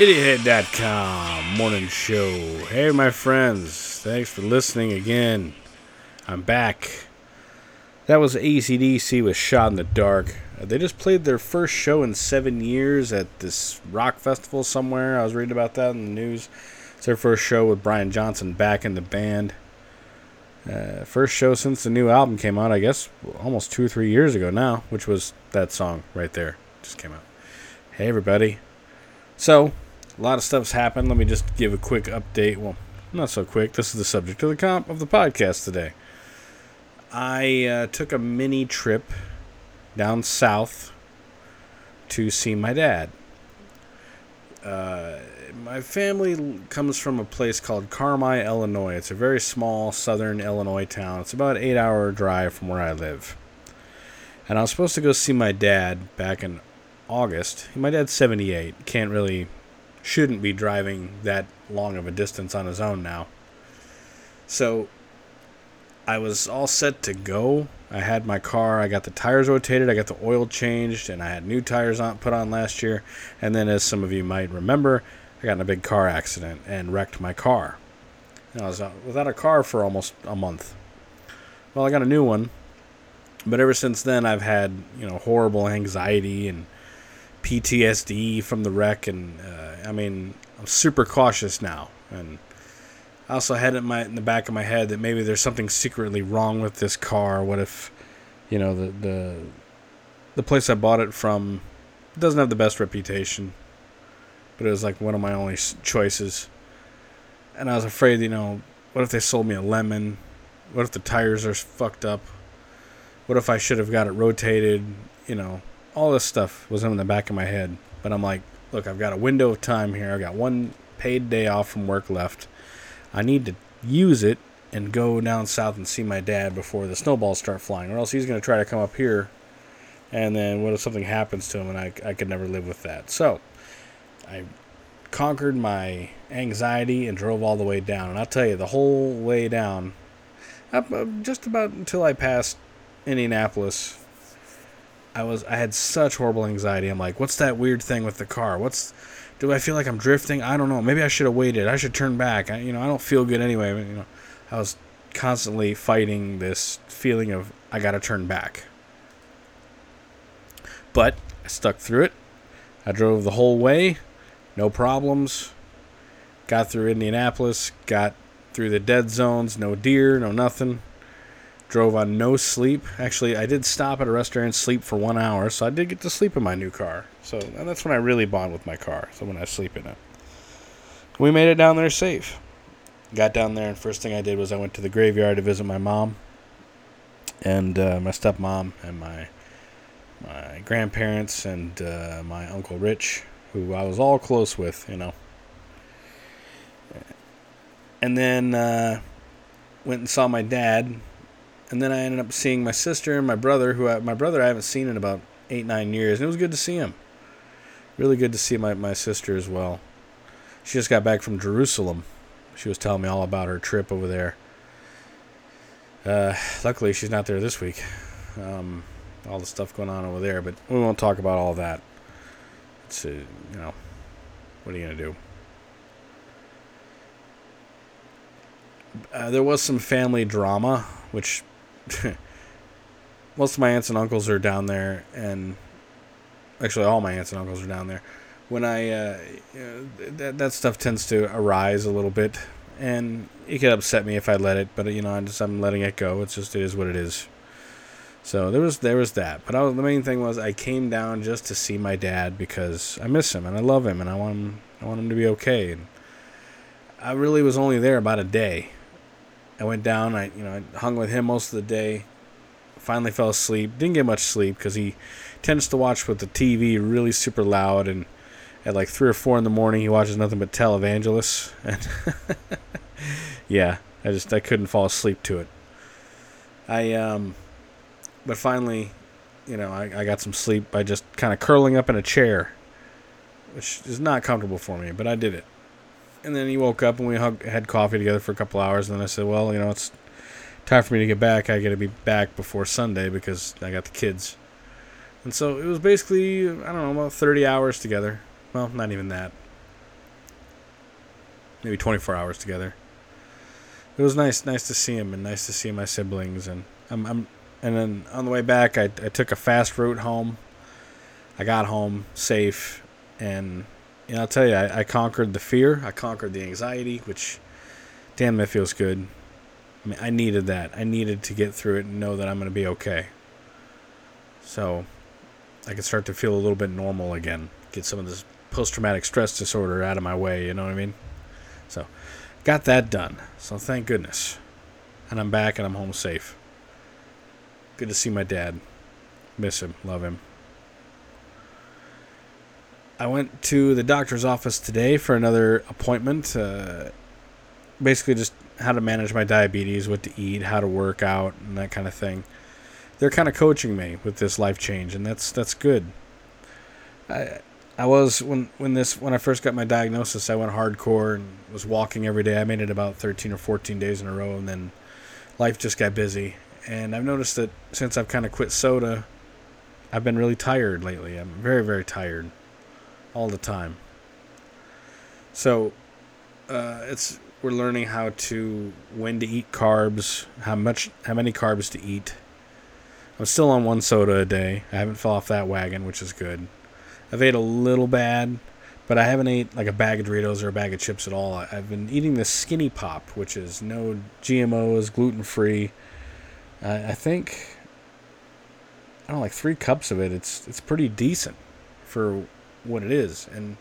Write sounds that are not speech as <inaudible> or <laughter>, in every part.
Idiot.com morning show. Hey, my friends. Thanks for listening again. I'm back. That was AC/DC with Shot in the Dark. Uh, They just played their first show in seven years at this rock festival somewhere. I was reading about that in the news. It's their first show with Brian Johnson back in the band. Uh, first show since the new album came out, I guess almost two or three years ago now, which was that song right there. Just came out. Hey, everybody. So, a lot of stuff's happened. Let me just give a quick update. Well, not so quick. This is the subject of the comp of the podcast today. I uh, took a mini trip down south to see my dad. Uh, my family comes from a place called Carmi, Illinois. It's a very small southern Illinois town. It's about an eight-hour drive from where I live. And I was supposed to go see my dad back in August. My dad's 78. Can't really shouldn't be driving that long of a distance on his own now. So I was all set to go. I had my car, I got the tires rotated, I got the oil changed, and I had new tires on put on last year. And then as some of you might remember, I got in a big car accident and wrecked my car. And I was without a car for almost a month. Well, I got a new one, but ever since then I've had, you know, horrible anxiety and PTSD from the wreck, and uh, I mean, I'm super cautious now. And I also had it in, my, in the back of my head that maybe there's something secretly wrong with this car. What if, you know, the the the place I bought it from doesn't have the best reputation, but it was like one of my only choices. And I was afraid, you know, what if they sold me a lemon? What if the tires are fucked up? What if I should have got it rotated? You know, all this stuff was in the back of my head. But I'm like, look, I've got a window of time here. I've got one paid day off from work left. I need to use it and go down south and see my dad before the snowballs start flying, or else he's going to try to come up here. And then what if something happens to him and I, I could never live with that? So I conquered my anxiety and drove all the way down. And I'll tell you, the whole way down, up, just about until I passed Indianapolis, I was I had such horrible anxiety. I'm like, what's that weird thing with the car? What's do I feel like I'm drifting? I don't know. Maybe I should have waited. I should turn back. I, you know, I don't feel good anyway. You know, I was constantly fighting this feeling of I got to turn back. But I stuck through it. I drove the whole way, no problems. Got through Indianapolis, got through the dead zones, no deer, no nothing drove on no sleep. Actually, I did stop at a restaurant and sleep for one hour, so I did get to sleep in my new car. So that's when I really bond with my car. So when I sleep in it, we made it down there safe. Got down there, and first thing I did was I went to the graveyard to visit my mom, and uh, my stepmom, and my my grandparents, and uh, my uncle Rich, who I was all close with, you know. And then uh, went and saw my dad, and then I ended up seeing my sister and my brother, who I, my brother I haven't seen in about eight nine years, and it was good to see him. Really good to see my my sister as well. She just got back from Jerusalem. She was telling me all about her trip over there. Uh, luckily, she's not there this week. Um, all the stuff going on over there, but we won't talk about all that. It's you know, what are you gonna do? Uh, there was some family drama, which <laughs> most of my aunts and uncles are down there, and actually all my aunts and uncles are down there. When I uh, you know, that that stuff tends to arise a little bit, and it could upset me if I let it. But you know, I just I'm letting it go. It's just it is what it is. So there was there was that. But was, the main thing was I came down just to see my dad because I miss him and I love him and I want him I want him to be okay. And I really was only there about a day. I went down. I you know I hung with him most of the day. Finally fell asleep. Didn't get much sleep because he tends to watch with the TV really super loud and at like three or four in the morning he watches nothing but televangelists and <laughs> yeah I just I couldn't fall asleep to it. I um, but finally, you know I, I got some sleep by just kind of curling up in a chair, which is not comfortable for me, but I did it. And then he woke up and we had coffee together for a couple hours. And then I said, well, you know it's time for me to get back. I got to be back before Sunday because I got the kids. And so it was basically, I don't know, about 30 hours together. Well, not even that. Maybe 24 hours together. It was nice, nice to see him, and nice to see my siblings. And I'm, I'm and then on the way back, I, I took a fast route home. I got home safe, and I'll tell you, I, I conquered the fear. I conquered the anxiety, which, damn, that feels good. I mean, I needed that. I needed to get through it and know that I'm going to be okay. So, I can start to feel a little bit normal again. Get some of this post traumatic stress disorder out of my way, you know what I mean? So, got that done. So, thank goodness. And I'm back and I'm home safe. Good to see my dad. Miss him. Love him. I went to the doctor's office today for another appointment. Uh, basically, just how to manage my diabetes, what to eat, how to work out, and that kind of thing. They're kind of coaching me with this life change, and that's that's good. I I was when when this when I first got my diagnosis, I went hardcore and was walking every day. I made it about 13 or 14 days in a row, and then life just got busy. And I've noticed that since I've kind of quit soda, I've been really tired lately. I'm very very tired all the time. So uh, it's we're learning how to when to eat carbs, how much how many carbs to eat. I'm still on one soda a day. I haven't fell off that wagon, which is good. I've ate a little bad, but I haven't ate like a bag of Doritos or a bag of chips at all. I've been eating the Skinny Pop, which is no GMOs, gluten free. I think I don't know, like three cups of it. It's it's pretty decent for what it is, and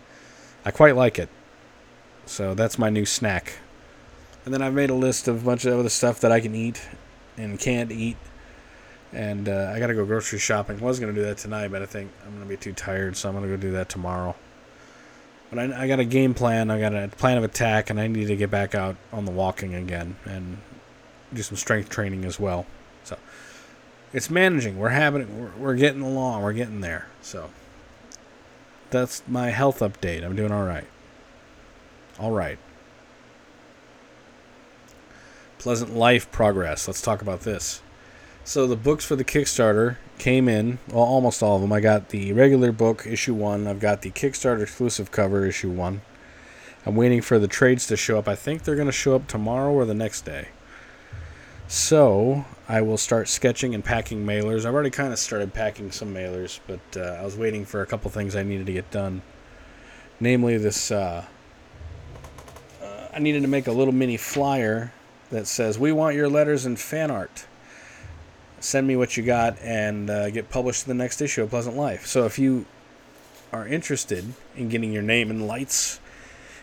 I quite like it. So that's my new snack. And then I've made a list of a bunch of other stuff that I can eat and can't eat. And uh, I gotta go grocery shopping. I was gonna do that tonight, but I think I'm gonna be too tired, so I'm gonna go do that tomorrow. But I, I got a game plan. I got a plan of attack, and I need to get back out on the walking again and do some strength training as well. So it's managing. We're having. We're, we're getting along. We're getting there. So that's my health update. I'm doing all right. All right. Pleasant life progress. Let's talk about this. So the books for the Kickstarter came in, well, almost all of them. I got the regular book, issue one. I've got the Kickstarter exclusive cover, issue one. I'm waiting for the trades to show up. I think they're going to show up tomorrow or the next day. So I will start sketching and packing mailers. I've already kind of started packing some mailers, but uh, I was waiting for a couple things I needed to get done. Namely, this. Uh, uh, I needed to make a little mini flyer that says, "We want your letters and fan art." send me what you got and uh, get published in the next issue of Pleasant Life. So if you are interested in getting your name in lights,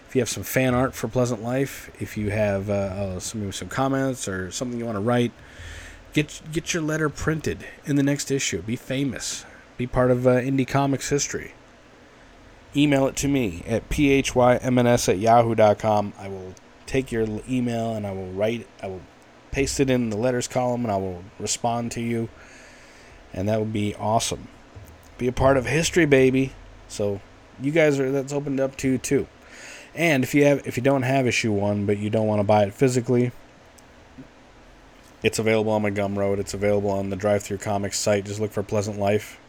if you have some fan art for Pleasant Life, if you have uh, uh some some comments or something you want to write, get get your letter printed in the next issue. Be famous. Be part of uh, indie comics history. Email it to me at phymns at yahoo.com. I will take your email and I will write. I will paste it in the letters column and I will respond to you. And that would be awesome. Be a part of history, baby. So you guys are that's opened up to you too. And if you have if you don't have issue one but you don't want to buy it physically, it's available on my Gumroad. It's available on the DriveThru Comics site. Just look for Pleasant Life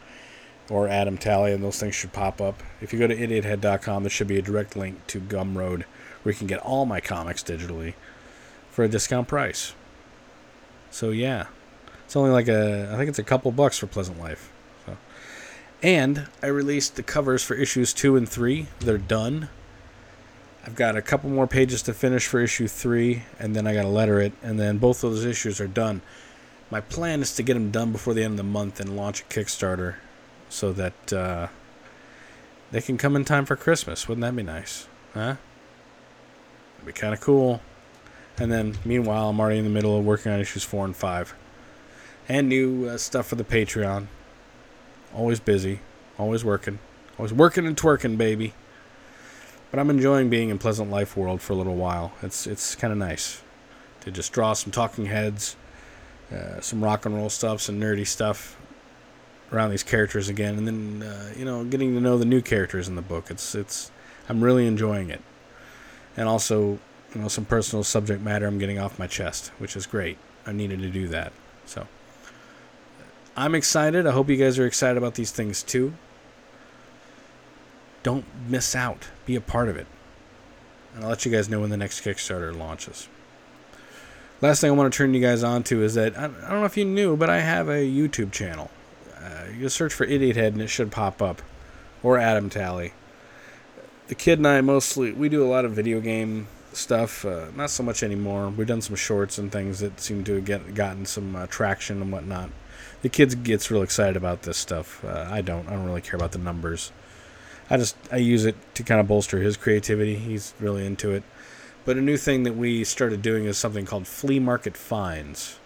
or Adam Talley, and those things should pop up. If you go to idiothead.com, there should be a direct link to Gumroad where you can get all my comics digitally for a discount price. So yeah, it's only like a I think it's a couple bucks for Pleasant Life. So, and I released the covers for issues two and three. They're done. I've got a couple more pages to finish for issue three, and then I got to letter it, and then both of those issues are done. My plan is to get them done before the end of the month and launch a Kickstarter, so that uh, they can come in time for Christmas. Wouldn't that be nice? Huh? That'd be kind of cool. And then, meanwhile, I'm already in the middle of working on issues four and five, and new uh, stuff for the Patreon. Always busy, always working, always working and twerking, baby. But I'm enjoying being in Pleasant Life World for a little while. It's it's kind of nice to just draw some talking heads, uh, some rock and roll stuff, some nerdy stuff around these characters again, and then uh, you know getting to know the new characters in the book. It's it's I'm really enjoying it, and also you know some personal subject matter I'm getting off my chest, which is great. I needed to do that, so I'm excited. I hope you guys are excited about these things too. Don't miss out. Be a part of it. And I'll let you guys know when the next Kickstarter launches. Last thing I want to turn you guys on to is that I don't know if you knew, but I have a YouTube channel. Uh, you search for Idiot Head and it should pop up, or Adam Tally. The kid and I mostly we do a lot of video game stuff. Uh, not so much anymore. We've done some shorts and things that seem to have get gotten some uh, traction and whatnot. The kids gets real excited about this stuff. Uh, I don't. I don't really care about the numbers. I just I use it to kind of bolster his creativity. He's really into it. But a new thing that we started doing is something called flea market finds.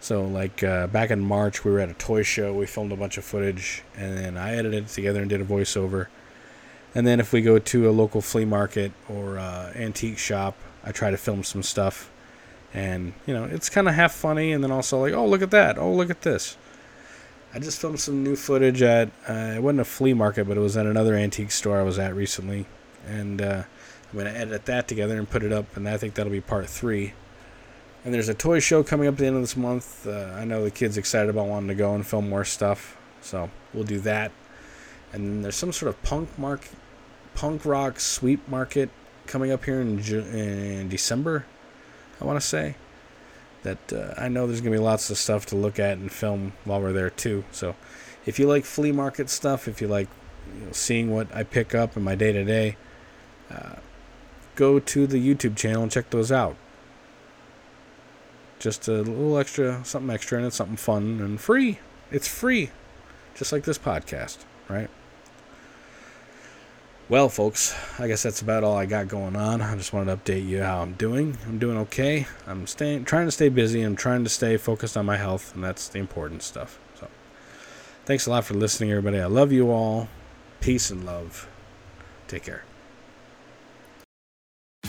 So like uh, back in March, we were at a toy show. We filmed a bunch of footage, and then I edited it together and did a voiceover. And then if we go to a local flea market or uh, antique shop, I try to film some stuff. And you know, it's kind of half funny, and then also like, oh look at that, oh look at this. I just filmed some new footage at uh, it wasn't a flea market, but it was at another antique store I was at recently, and uh, I'm gonna edit that together and put it up, and I think that'll be part three. And there's a toy show coming up at the end of this month. Uh, I know the kids excited about wanting to go and film more stuff, so we'll do that. And there's some sort of punk mark, punk rock sweep market coming up here in Ju- in December. I want to say that uh, I know there's going to be lots of stuff to look at and film while we're there too. So if you like flea market stuff, if you like you know, seeing what I pick up in my day to day, go to the YouTube channel and check those out. Just a little extra, something extra, and it's something fun and free. It's free, just like this podcast, right? Well, folks, I guess that's about all I got going on. I just wanted to update you how I'm doing. I'm doing okay. I'm staying, trying to stay busy. I'm trying to stay focused on my health, and that's the important stuff. So, thanks a lot for listening, everybody. I love you all. Peace and love. Take care.